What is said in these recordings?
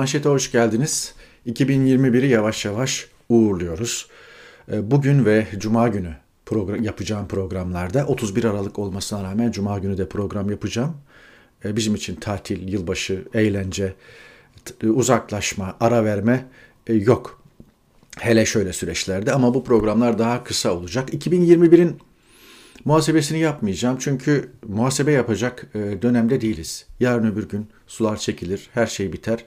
Manşete hoş geldiniz. 2021'i yavaş yavaş uğurluyoruz. Ee, bugün ve Cuma günü program, yapacağım programlarda 31 Aralık olmasına rağmen Cuma günü de program yapacağım. Ee, bizim için tatil, yılbaşı, eğlence, uzaklaşma, ara verme e, yok. Hele şöyle süreçlerde ama bu programlar daha kısa olacak. 2021'in Muhasebesini yapmayacağım çünkü muhasebe yapacak e, dönemde değiliz. Yarın öbür gün sular çekilir, her şey biter.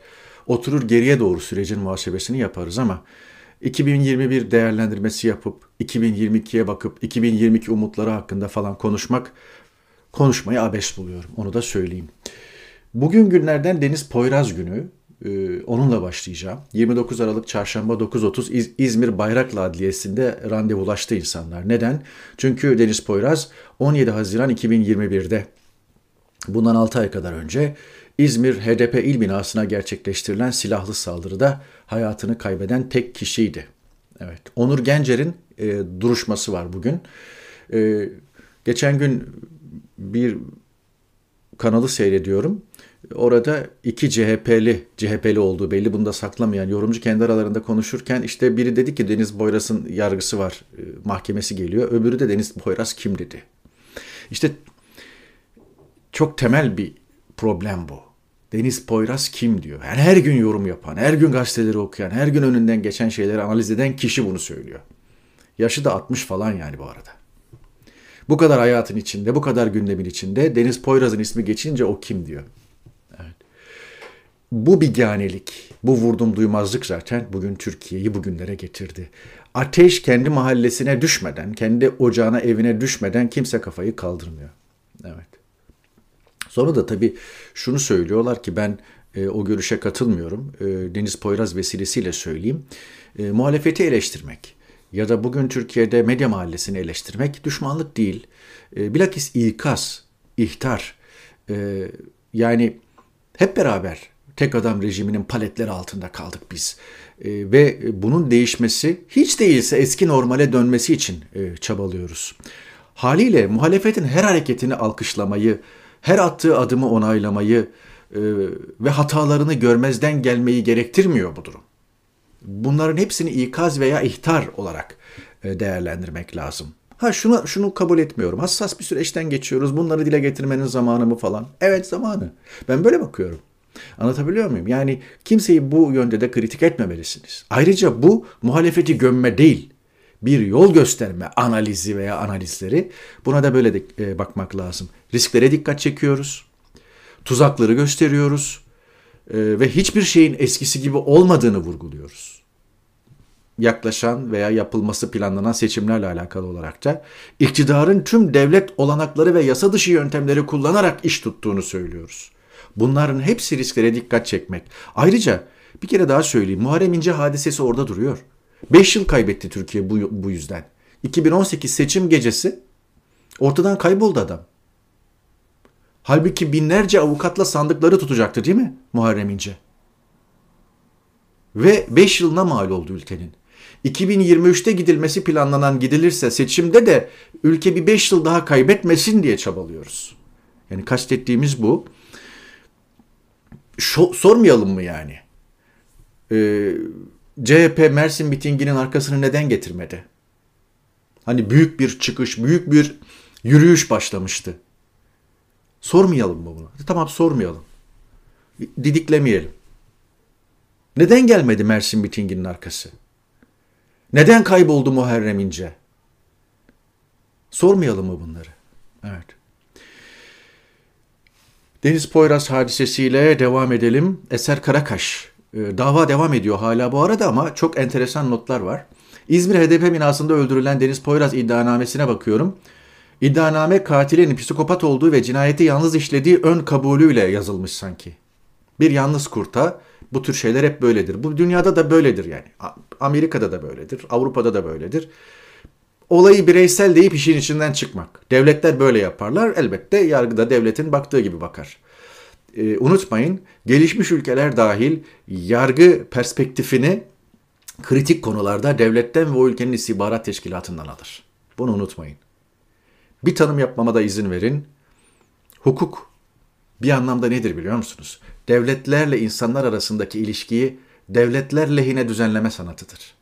Oturur geriye doğru sürecin muhasebesini yaparız ama 2021 değerlendirmesi yapıp 2022'ye bakıp 2022 umutları hakkında falan konuşmak konuşmayı abes buluyorum. Onu da söyleyeyim. Bugün günlerden Deniz Poyraz günü. Ee, onunla başlayacağım. 29 Aralık Çarşamba 9.30 İzmir Bayraklı Adliyesi'nde randevulaştı insanlar. Neden? Çünkü Deniz Poyraz 17 Haziran 2021'de bundan 6 ay kadar önce İzmir HDP il binasına gerçekleştirilen silahlı saldırıda hayatını kaybeden tek kişiydi. Evet, Onur Gencer'in e, duruşması var bugün. E, geçen gün bir kanalı seyrediyorum. Orada iki CHP'li, CHP'li olduğu belli bunu da saklamayan yorumcu kendi aralarında konuşurken işte biri dedi ki Deniz Boyras'ın yargısı var, e, mahkemesi geliyor. Öbürü de Deniz Boyras kim dedi. İşte çok temel bir problem bu. Deniz Poyraz kim diyor. Yani her gün yorum yapan, her gün gazeteleri okuyan, her gün önünden geçen şeyleri analiz eden kişi bunu söylüyor. Yaşı da 60 falan yani bu arada. Bu kadar hayatın içinde, bu kadar gündemin içinde Deniz Poyraz'ın ismi geçince o kim diyor. Bu biganelik, bu vurdum duymazlık zaten bugün Türkiye'yi bugünlere getirdi. Ateş kendi mahallesine düşmeden, kendi ocağına, evine düşmeden kimse kafayı kaldırmıyor. Evet. Sonra da tabii şunu söylüyorlar ki ben e, o görüşe katılmıyorum. E, Deniz Poyraz vesilesiyle söyleyeyim. E, muhalefeti eleştirmek ya da bugün Türkiye'de medya mahallesini eleştirmek düşmanlık değil. E, bilakis ikaz, ihtar. E, yani hep beraber tek adam rejiminin paletleri altında kaldık biz. E, ve bunun değişmesi hiç değilse eski normale dönmesi için e, çabalıyoruz. Haliyle muhalefetin her hareketini alkışlamayı, her attığı adımı onaylamayı e, ve hatalarını görmezden gelmeyi gerektirmiyor bu durum. Bunların hepsini ikaz veya ihtar olarak e, değerlendirmek lazım. Ha şunu şunu kabul etmiyorum. Hassas bir süreçten geçiyoruz. Bunları dile getirmenin zamanı mı falan? Evet zamanı. Ben böyle bakıyorum. Anlatabiliyor muyum? Yani kimseyi bu yönde de kritik etmemelisiniz. Ayrıca bu muhalefeti gömme değil, bir yol gösterme analizi veya analizleri. Buna da böyle de e, bakmak lazım. Risklere dikkat çekiyoruz. Tuzakları gösteriyoruz. E, ve hiçbir şeyin eskisi gibi olmadığını vurguluyoruz. Yaklaşan veya yapılması planlanan seçimlerle alakalı olarak da iktidarın tüm devlet olanakları ve yasa dışı yöntemleri kullanarak iş tuttuğunu söylüyoruz. Bunların hepsi risklere dikkat çekmek. Ayrıca bir kere daha söyleyeyim. Muharrem İnce hadisesi orada duruyor. 5 yıl kaybetti Türkiye bu, bu yüzden. 2018 seçim gecesi ortadan kayboldu adam. Halbuki binlerce avukatla sandıkları tutacaktı değil mi Muharrem İnce? Ve 5 yılına mal oldu ülkenin. 2023'te gidilmesi planlanan gidilirse seçimde de ülke bir 5 yıl daha kaybetmesin diye çabalıyoruz. Yani kastettiğimiz bu şo- sormayalım mı yani? Ee, CHP Mersin mitinginin arkasını neden getirmedi? Hani büyük bir çıkış, büyük bir yürüyüş başlamıştı. Sormayalım mı bunu? Tamam sormayalım. Didiklemeyelim. Neden gelmedi Mersin mitinginin arkası? Neden kayboldu Muharrem İnce? Sormayalım mı bunları? Evet. Deniz Poyraz hadisesiyle devam edelim. Eser Karakaş. Ee, dava devam ediyor hala bu arada ama çok enteresan notlar var. İzmir HDP binasında öldürülen Deniz Poyraz iddianamesine bakıyorum. İddianame katilin psikopat olduğu ve cinayeti yalnız işlediği ön kabulüyle yazılmış sanki. Bir yalnız kurta bu tür şeyler hep böyledir. Bu dünyada da böyledir yani. Amerika'da da böyledir, Avrupa'da da böyledir olayı bireysel deyip işin içinden çıkmak. Devletler böyle yaparlar. Elbette yargıda devletin baktığı gibi bakar. Ee, unutmayın gelişmiş ülkeler dahil yargı perspektifini kritik konularda devletten ve o ülkenin istihbarat teşkilatından alır. Bunu unutmayın. Bir tanım yapmama da izin verin. Hukuk bir anlamda nedir biliyor musunuz? Devletlerle insanlar arasındaki ilişkiyi devletler lehine düzenleme sanatıdır.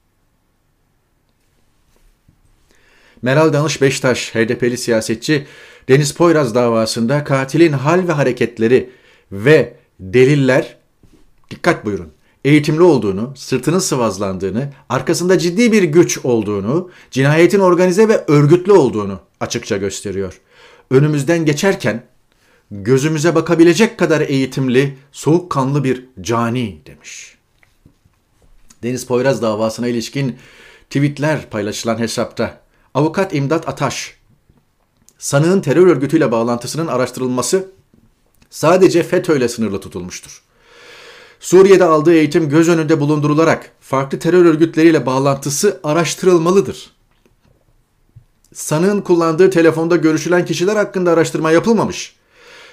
Meral Danış Beştaş, HDP'li siyasetçi, Deniz Poyraz davasında katilin hal ve hareketleri ve deliller, dikkat buyurun, eğitimli olduğunu, sırtının sıvazlandığını, arkasında ciddi bir güç olduğunu, cinayetin organize ve örgütlü olduğunu açıkça gösteriyor. Önümüzden geçerken gözümüze bakabilecek kadar eğitimli, soğukkanlı bir cani demiş. Deniz Poyraz davasına ilişkin tweetler paylaşılan hesapta avukat İmdat Ataş, sanığın terör örgütüyle bağlantısının araştırılması sadece FETÖ ile sınırlı tutulmuştur. Suriye'de aldığı eğitim göz önünde bulundurularak farklı terör örgütleriyle bağlantısı araştırılmalıdır. Sanığın kullandığı telefonda görüşülen kişiler hakkında araştırma yapılmamış.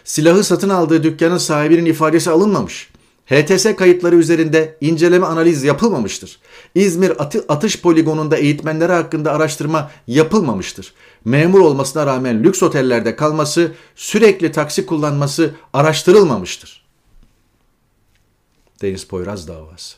Silahı satın aldığı dükkanın sahibinin ifadesi alınmamış. HTS kayıtları üzerinde inceleme analiz yapılmamıştır. İzmir atı, atış poligonunda eğitmenleri hakkında araştırma yapılmamıştır. Memur olmasına rağmen lüks otellerde kalması, sürekli taksi kullanması araştırılmamıştır. Deniz Poyraz davası.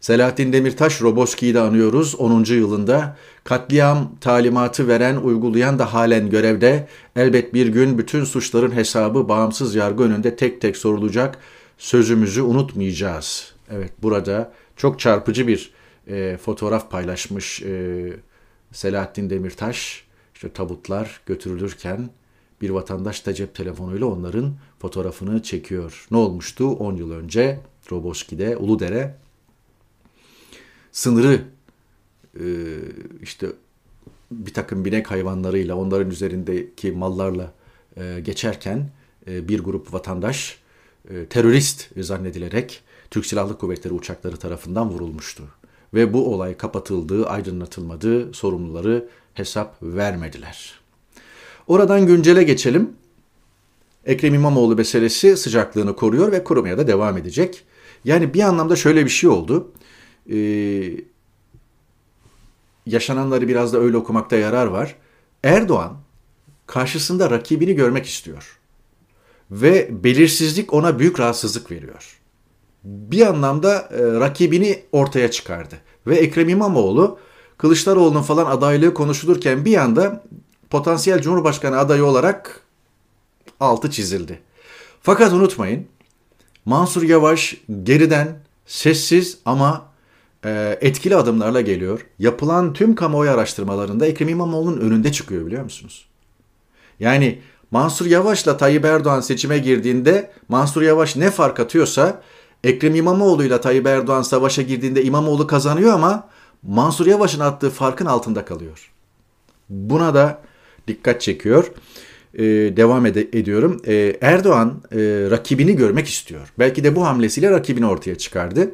Selahattin Demirtaş Roboski'yi de anıyoruz. 10. yılında katliam talimatı veren, uygulayan da halen görevde. Elbet bir gün bütün suçların hesabı bağımsız yargı önünde tek tek sorulacak. Sözümüzü unutmayacağız. Evet burada çok çarpıcı bir e, fotoğraf paylaşmış e, Selahattin Demirtaş. İşte tabutlar götürülürken bir vatandaş da cep telefonuyla onların fotoğrafını çekiyor. Ne olmuştu 10 yıl önce Roboski'de, Uludere sınırı e, işte bir takım binek hayvanlarıyla onların üzerindeki mallarla e, geçerken e, bir grup vatandaş terörist zannedilerek Türk Silahlı Kuvvetleri uçakları tarafından vurulmuştu. Ve bu olay kapatıldığı, aydınlatılmadı, sorumluları hesap vermediler. Oradan güncele geçelim. Ekrem İmamoğlu meselesi sıcaklığını koruyor ve korumaya da devam edecek. Yani bir anlamda şöyle bir şey oldu. Ee, yaşananları biraz da öyle okumakta yarar var. Erdoğan karşısında rakibini görmek istiyor. Ve belirsizlik ona büyük rahatsızlık veriyor. Bir anlamda e, rakibini ortaya çıkardı. Ve Ekrem İmamoğlu Kılıçdaroğlu'nun falan adaylığı konuşulurken bir anda potansiyel Cumhurbaşkanı adayı olarak altı çizildi. Fakat unutmayın Mansur Yavaş geriden sessiz ama e, etkili adımlarla geliyor. Yapılan tüm kamuoyu araştırmalarında Ekrem İmamoğlu'nun önünde çıkıyor biliyor musunuz? Yani Mansur Yavaş'la Tayyip Erdoğan seçime girdiğinde Mansur Yavaş ne fark atıyorsa Ekrem İmamoğlu ile Tayyip Erdoğan savaşa girdiğinde İmamoğlu kazanıyor ama Mansur Yavaş'ın attığı farkın altında kalıyor. Buna da dikkat çekiyor. Ee, devam ed- ediyorum. Ee, Erdoğan e, rakibini görmek istiyor. Belki de bu hamlesiyle rakibini ortaya çıkardı.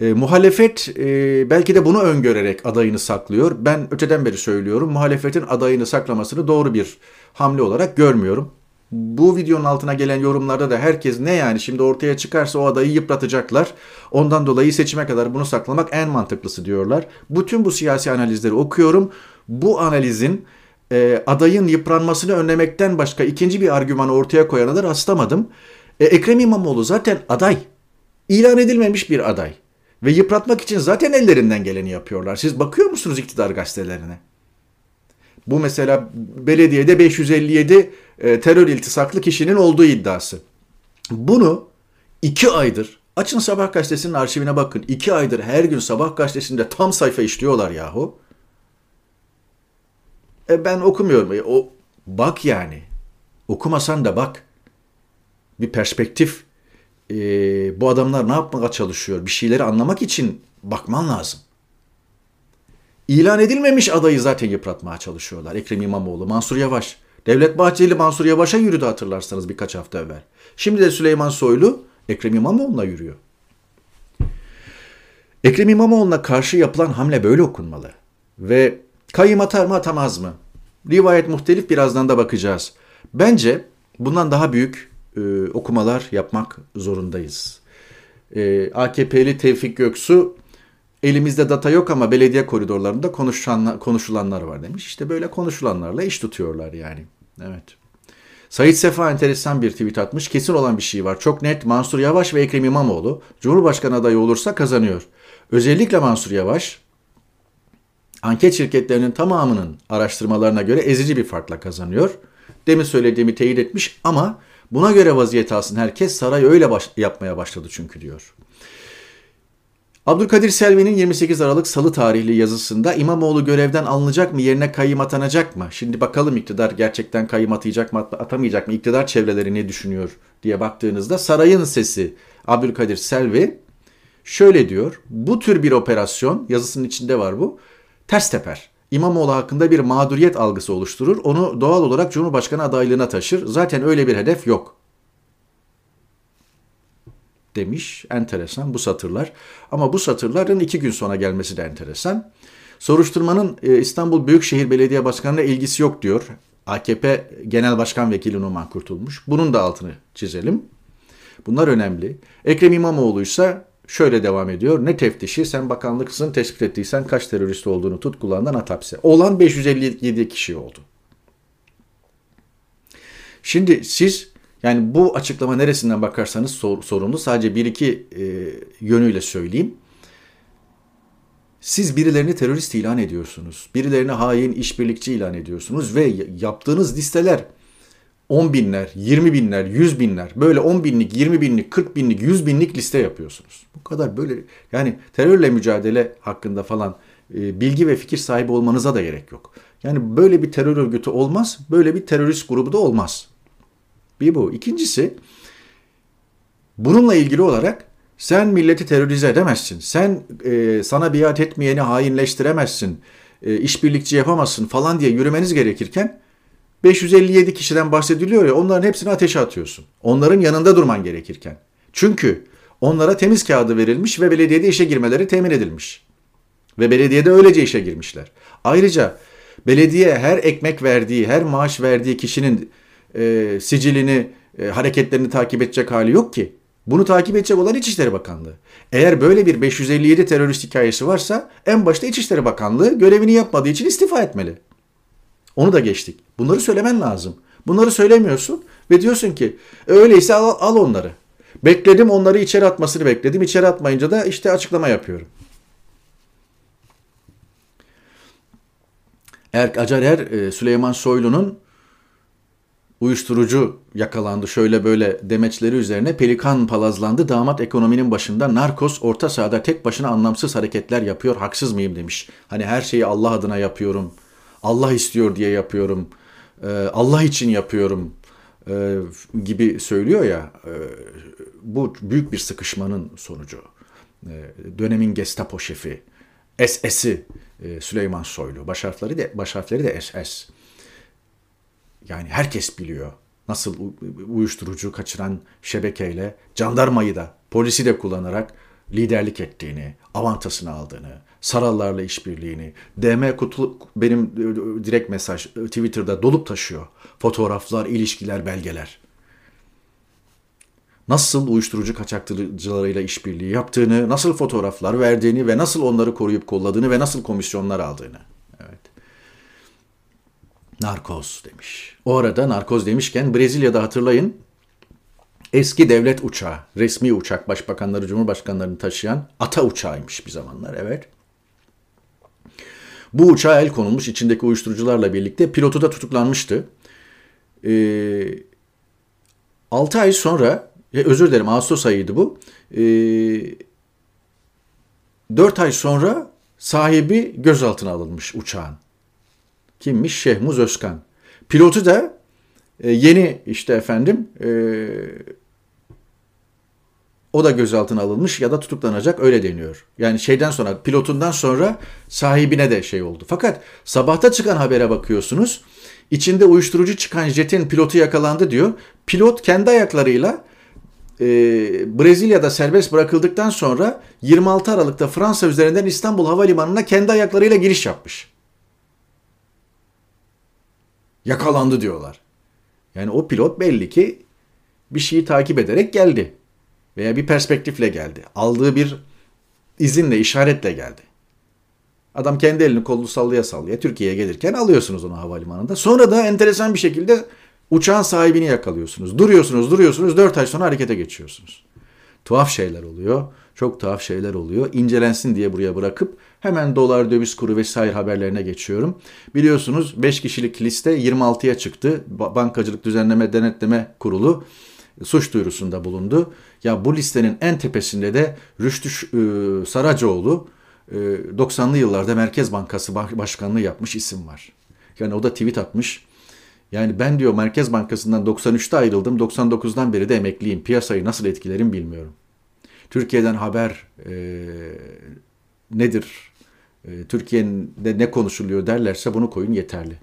E, muhalefet e, belki de bunu öngörerek adayını saklıyor. Ben öteden beri söylüyorum muhalefetin adayını saklamasını doğru bir hamle olarak görmüyorum. Bu videonun altına gelen yorumlarda da herkes ne yani şimdi ortaya çıkarsa o adayı yıpratacaklar. Ondan dolayı seçime kadar bunu saklamak en mantıklısı diyorlar. Bütün bu siyasi analizleri okuyorum. Bu analizin e, adayın yıpranmasını önlemekten başka ikinci bir argümanı ortaya koyana da rastlamadım. E, Ekrem İmamoğlu zaten aday. İlan edilmemiş bir aday. Ve yıpratmak için zaten ellerinden geleni yapıyorlar. Siz bakıyor musunuz iktidar gazetelerine? Bu mesela belediyede 557 e, terör iltisaklı kişinin olduğu iddiası. Bunu iki aydır açın Sabah gazetesinin arşivine bakın. iki aydır her gün Sabah gazetesinde tam sayfa işliyorlar yahu. E ben okumuyorum. E, o bak yani. Okumasan da bak. Bir perspektif e, bu adamlar ne yapmaya çalışıyor? Bir şeyleri anlamak için bakman lazım. İlan edilmemiş adayı zaten yıpratmaya çalışıyorlar. Ekrem İmamoğlu, Mansur Yavaş. Devlet Bahçeli Mansur Yavaş'a yürüdü hatırlarsanız birkaç hafta evvel. Şimdi de Süleyman Soylu Ekrem İmamoğlu'na yürüyor. Ekrem İmamoğlu'na karşı yapılan hamle böyle okunmalı. Ve kayyım atar mı atamaz mı? Rivayet muhtelif birazdan da bakacağız. Bence bundan daha büyük e, okumalar yapmak zorundayız. E, AKP'li Tevfik Göksu elimizde data yok ama belediye koridorlarında konuşanlar, konuşulanlar var demiş. İşte böyle konuşulanlarla iş tutuyorlar yani. Evet. Sait Sefa enteresan bir tweet atmış. Kesin olan bir şey var. Çok net Mansur Yavaş ve Ekrem İmamoğlu Cumhurbaşkanı adayı olursa kazanıyor. Özellikle Mansur Yavaş anket şirketlerinin tamamının araştırmalarına göre ezici bir farkla kazanıyor. Demin söylediğimi teyit etmiş ama buna göre vaziyet alsın herkes saray öyle baş- yapmaya başladı çünkü diyor. Abdülkadir Selvi'nin 28 Aralık Salı tarihli yazısında İmamoğlu görevden alınacak mı yerine kayyım atanacak mı? Şimdi bakalım iktidar gerçekten kayyım atayacak mı atamayacak mı? İktidar çevreleri ne düşünüyor diye baktığınızda sarayın sesi Abdülkadir Selvi şöyle diyor. Bu tür bir operasyon yazısının içinde var bu. Ters teper. İmamoğlu hakkında bir mağduriyet algısı oluşturur. Onu doğal olarak Cumhurbaşkanı adaylığına taşır. Zaten öyle bir hedef yok demiş. Enteresan bu satırlar. Ama bu satırların iki gün sonra gelmesi de enteresan. Soruşturmanın e, İstanbul Büyükşehir Belediye Başkanı'na ilgisi yok diyor. AKP Genel Başkan Vekili Numan Kurtulmuş. Bunun da altını çizelim. Bunlar önemli. Ekrem İmamoğlu ise şöyle devam ediyor. Ne teftişi sen bakanlıksın tespit ettiysen kaç terörist olduğunu tut kulağından at. Olan 557 kişi oldu. Şimdi siz yani bu açıklama neresinden bakarsanız sor, sorumlu. Sadece bir iki e, yönüyle söyleyeyim. Siz birilerini terörist ilan ediyorsunuz. Birilerini hain, işbirlikçi ilan ediyorsunuz ve yaptığınız listeler 10 binler, 20 binler, 100 binler böyle 10 binlik, 20 binlik, 40 binlik, 100 binlik liste yapıyorsunuz. Bu kadar böyle yani terörle mücadele hakkında falan e, bilgi ve fikir sahibi olmanıza da gerek yok. Yani böyle bir terör örgütü olmaz, böyle bir terörist grubu da olmaz. Bir bu. İkincisi bununla ilgili olarak sen milleti terörize edemezsin. Sen e, sana biat etmeyeni hainleştiremezsin. E, işbirlikçi yapamazsın falan diye yürümeniz gerekirken 557 kişiden bahsediliyor ya onların hepsini ateşe atıyorsun. Onların yanında durman gerekirken. Çünkü onlara temiz kağıdı verilmiş ve belediyede işe girmeleri temin edilmiş. Ve belediyede öylece işe girmişler. Ayrıca belediye her ekmek verdiği, her maaş verdiği kişinin e, sicilini, e, hareketlerini takip edecek hali yok ki. Bunu takip edecek olan İçişleri Bakanlığı. Eğer böyle bir 557 terörist hikayesi varsa en başta İçişleri Bakanlığı görevini yapmadığı için istifa etmeli. Onu da geçtik. Bunları söylemen lazım. Bunları söylemiyorsun ve diyorsun ki e, öyleyse al, al onları. Bekledim onları içeri atmasını bekledim. İçeri atmayınca da işte açıklama yapıyorum. Erk Acarer e, Süleyman Soylu'nun uyuşturucu yakalandı şöyle böyle demeçleri üzerine pelikan palazlandı. Damat ekonominin başında narkos orta sahada tek başına anlamsız hareketler yapıyor. Haksız mıyım demiş. Hani her şeyi Allah adına yapıyorum. Allah istiyor diye yapıyorum. Ee, Allah için yapıyorum e, gibi söylüyor ya. E, bu büyük bir sıkışmanın sonucu. E, dönemin Gestapo şefi, SS'i Süleyman Soylu. Baş harfleri de, baş harfleri de SS. Yani herkes biliyor nasıl uyuşturucu kaçıran şebekeyle jandarmayı da polisi de kullanarak liderlik ettiğini, avantasını aldığını, Sarallarla işbirliğini, DM kutu benim e, direkt mesaj e, Twitter'da dolup taşıyor. Fotoğraflar, ilişkiler, belgeler. Nasıl uyuşturucu kaçakçılarıyla işbirliği yaptığını, nasıl fotoğraflar verdiğini ve nasıl onları koruyup kolladığını ve nasıl komisyonlar aldığını. Narkoz demiş. O arada narkoz demişken Brezilya'da hatırlayın eski devlet uçağı, resmi uçak başbakanları, cumhurbaşkanlarını taşıyan ata uçağıymış bir zamanlar evet. Bu uçağa el konulmuş içindeki uyuşturucularla birlikte pilotu da tutuklanmıştı. Ee, 6 ay sonra, e, özür dilerim Ağustos ayıydı bu. Ee, 4 ay sonra sahibi gözaltına alınmış uçağın. Kimmiş? Şehmuz Özkan. Pilotu da e, yeni işte efendim e, o da gözaltına alınmış ya da tutuklanacak öyle deniyor. Yani şeyden sonra pilotundan sonra sahibine de şey oldu. Fakat sabahta çıkan habere bakıyorsunuz. İçinde uyuşturucu çıkan jetin pilotu yakalandı diyor. Pilot kendi ayaklarıyla e, Brezilya'da serbest bırakıldıktan sonra 26 Aralık'ta Fransa üzerinden İstanbul Havalimanı'na kendi ayaklarıyla giriş yapmış. Yakalandı diyorlar. Yani o pilot belli ki bir şeyi takip ederek geldi. Veya bir perspektifle geldi. Aldığı bir izinle, işaretle geldi. Adam kendi elini kolunu sallaya sallaya Türkiye'ye gelirken alıyorsunuz onu havalimanında. Sonra da enteresan bir şekilde Uçağın sahibini yakalıyorsunuz. Duruyorsunuz, duruyorsunuz. 4 ay sonra harekete geçiyorsunuz. Tuhaf şeyler oluyor. Çok tuhaf şeyler oluyor. İncelensin diye buraya bırakıp hemen dolar, döviz kuru vesaire haberlerine geçiyorum. Biliyorsunuz 5 kişilik liste 26'ya çıktı. Bankacılık Düzenleme Denetleme Kurulu suç duyurusunda bulundu. Ya bu listenin en tepesinde de Rüştü e, Saracoğlu 90'lı e, yıllarda Merkez Bankası Başkanlığı yapmış isim var. Yani o da tweet atmış. Yani ben diyor Merkez Bankası'ndan 93'te ayrıldım. 99'dan beri de emekliyim. Piyasayı nasıl etkilerim bilmiyorum. Türkiye'den haber e, nedir? E, Türkiye'de ne konuşuluyor derlerse bunu koyun yeterli.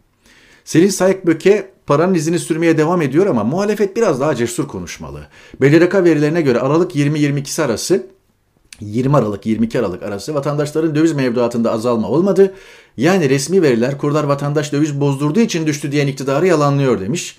Selin Sayıkböke paranın izini sürmeye devam ediyor ama muhalefet biraz daha cesur konuşmalı. BDDK verilerine göre Aralık 20-22 arası 20 Aralık 22 Aralık arası vatandaşların döviz mevduatında azalma olmadı. Yani resmi veriler kurlar vatandaş döviz bozdurduğu için düştü diyen iktidarı yalanlıyor demiş.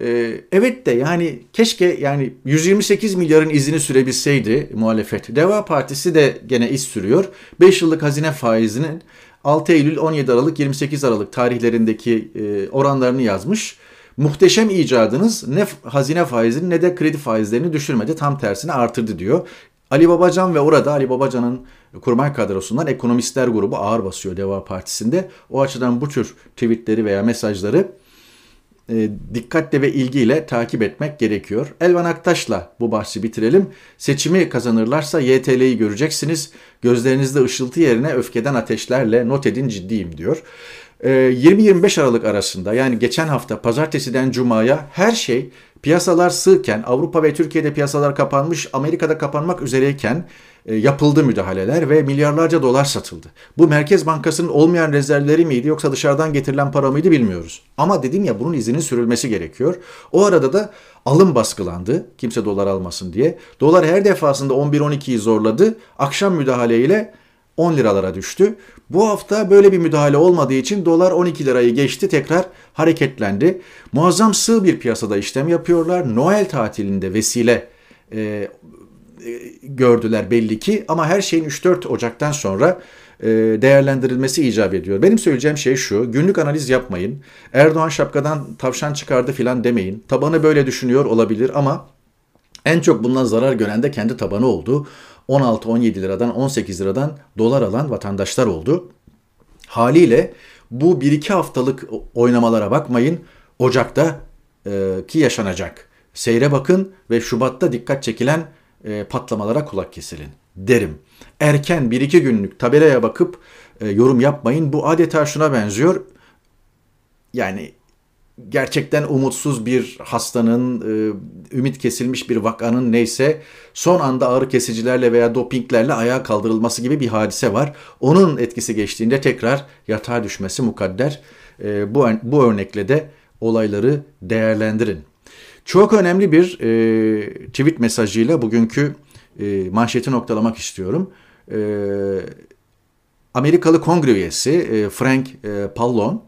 Ee, evet de yani keşke yani 128 milyarın izini sürebilseydi muhalefet. Deva Partisi de gene iz sürüyor. 5 yıllık hazine faizinin 6 Eylül 17 Aralık 28 Aralık tarihlerindeki e, oranlarını yazmış. Muhteşem icadınız ne hazine faizini ne de kredi faizlerini düşürmedi tam tersine artırdı diyor. Ali Babacan ve orada Ali Babacan'ın kurmay kadrosundan ekonomistler grubu ağır basıyor Deva Partisi'nde. O açıdan bu tür tweetleri veya mesajları e, dikkatle ve ilgiyle takip etmek gerekiyor. Elvan Aktaş'la bu bahsi bitirelim. Seçimi kazanırlarsa YTL'yi göreceksiniz. Gözlerinizde ışıltı yerine öfkeden ateşlerle not edin ciddiyim diyor. 20-25 e, Aralık arasında yani geçen hafta pazartesiden cumaya her şey piyasalar sığken Avrupa ve Türkiye'de piyasalar kapanmış Amerika'da kapanmak üzereyken e, yapıldı müdahaleler ve milyarlarca dolar satıldı. Bu Merkez Bankası'nın olmayan rezervleri miydi yoksa dışarıdan getirilen para mıydı bilmiyoruz. Ama dedim ya bunun izinin sürülmesi gerekiyor. O arada da alım baskılandı kimse dolar almasın diye. Dolar her defasında 11-12'yi zorladı. Akşam müdahaleyle 10 liralara düştü. Bu hafta böyle bir müdahale olmadığı için dolar 12 lirayı geçti tekrar hareketlendi. Muazzam sığ bir piyasada işlem yapıyorlar. Noel tatilinde vesile e, e, gördüler belli ki ama her şeyin 3-4 Ocak'tan sonra e, değerlendirilmesi icap ediyor. Benim söyleyeceğim şey şu, günlük analiz yapmayın. Erdoğan şapkadan tavşan çıkardı filan demeyin. Tabanı böyle düşünüyor olabilir ama en çok bundan zarar gören de kendi tabanı oldu. 16-17 liradan 18 liradan dolar alan vatandaşlar oldu. Haliyle bu 1-2 haftalık oynamalara bakmayın. Ocak'ta e, ki yaşanacak. Seyre bakın ve Şubat'ta dikkat çekilen e, patlamalara kulak kesilin derim. Erken bir iki günlük tabelaya bakıp e, yorum yapmayın. Bu adeta şuna benziyor. Yani gerçekten umutsuz bir hastanın, e, ümit kesilmiş bir vakanın neyse son anda ağrı kesicilerle veya dopinglerle ayağa kaldırılması gibi bir hadise var. Onun etkisi geçtiğinde tekrar yatağa düşmesi mukadder. E, bu, bu örnekle de olayları değerlendirin. Çok önemli bir e, tweet mesajıyla bugünkü e, manşeti noktalamak istiyorum. E, Amerikalı kongre üyesi e, Frank e, Pallon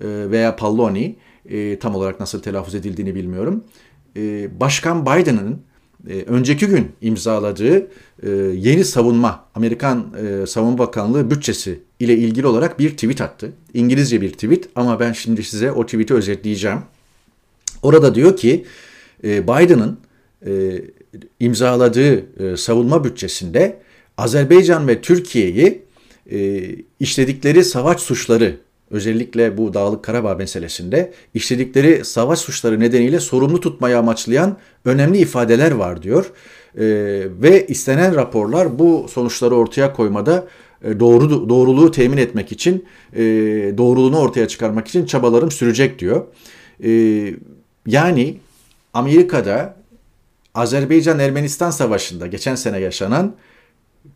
e, veya Palloni e, tam olarak nasıl telaffuz edildiğini bilmiyorum. E, Başkan Biden'ın e, önceki gün imzaladığı e, yeni savunma, Amerikan e, Savunma Bakanlığı bütçesi ile ilgili olarak bir tweet attı. İngilizce bir tweet ama ben şimdi size o tweet'i özetleyeceğim. Orada diyor ki e, Biden'ın e, imzaladığı e, savunma bütçesinde Azerbaycan ve Türkiye'yi işledikleri savaş suçları özellikle bu Dağlık Karabağ meselesinde işledikleri savaş suçları nedeniyle sorumlu tutmayı amaçlayan önemli ifadeler var diyor. ve istenen raporlar bu sonuçları ortaya koymada doğru doğruluğu temin etmek için doğruluğunu ortaya çıkarmak için çabalarım sürecek diyor. yani Amerika'da Azerbaycan-Ermenistan Savaşı'nda geçen sene yaşanan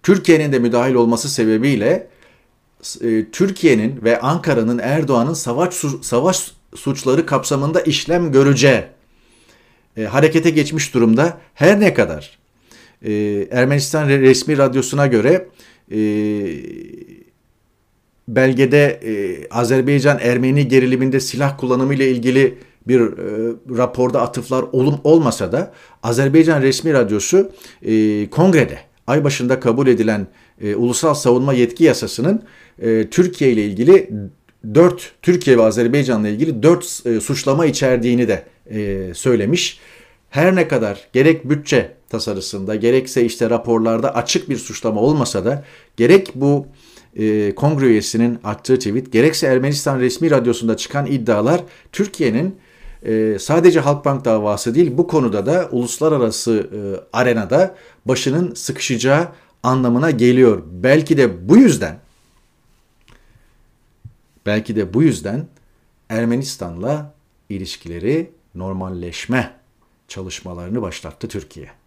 Türkiye'nin de müdahil olması sebebiyle e, Türkiye'nin ve Ankara'nın Erdoğan'ın savaş savaş suçları kapsamında işlem göreceği e, harekete geçmiş durumda. Her ne kadar e, Ermenistan resmi radyosuna göre e, belgede e, Azerbaycan Ermeni geriliminde silah kullanımı ile ilgili bir e, raporda atıflar olum olmasa da Azerbaycan resmi radyosu e, kongrede ay başında kabul edilen e, ulusal savunma yetki yasasının e, Türkiye ile ilgili 4 Türkiye ve Azerbaycan'la ilgili 4 e, suçlama içerdiğini de e, söylemiş. Her ne kadar gerek bütçe tasarısında gerekse işte raporlarda açık bir suçlama olmasa da gerek bu e, kongre üyesinin attığı tweet gerekse Ermenistan resmi radyosunda çıkan iddialar Türkiye'nin e, sadece Halkbank davası değil bu konuda da uluslararası e, arenada başının sıkışacağı anlamına geliyor. Belki de bu yüzden belki de bu yüzden Ermenistan'la ilişkileri normalleşme çalışmalarını başlattı Türkiye.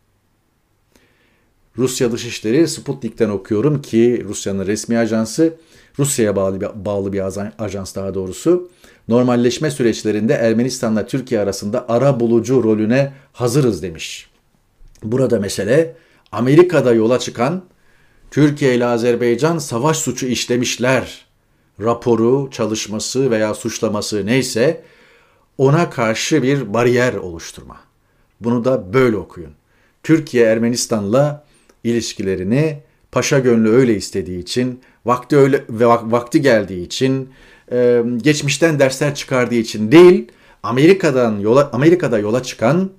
Rusya Dışişleri Sputnik'ten okuyorum ki Rusya'nın resmi ajansı Rusya'ya bağlı bir, bağlı bir ajans daha doğrusu normalleşme süreçlerinde Ermenistan'la Türkiye arasında ara bulucu rolüne hazırız demiş. Burada mesele Amerika'da yola çıkan Türkiye ile Azerbaycan savaş suçu işlemişler raporu, çalışması veya suçlaması neyse ona karşı bir bariyer oluşturma. Bunu da böyle okuyun. Türkiye Ermenistan'la ilişkilerini paşa gönlü öyle istediği için, vakti öyle ve vakti geldiği için, e, geçmişten dersler çıkardığı için değil, Amerika'dan yola Amerika'da yola çıkan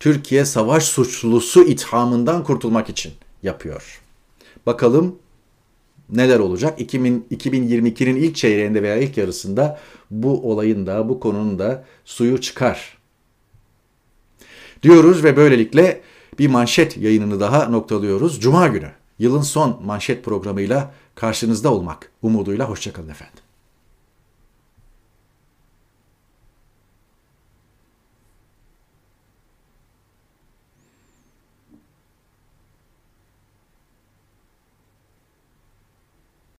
Türkiye savaş suçlusu ithamından kurtulmak için yapıyor. Bakalım neler olacak? 2000, 2022'nin ilk çeyreğinde veya ilk yarısında bu olayın da bu konunun da suyu çıkar. Diyoruz ve böylelikle bir manşet yayınını daha noktalıyoruz. Cuma günü yılın son manşet programıyla karşınızda olmak umuduyla hoşçakalın efendim.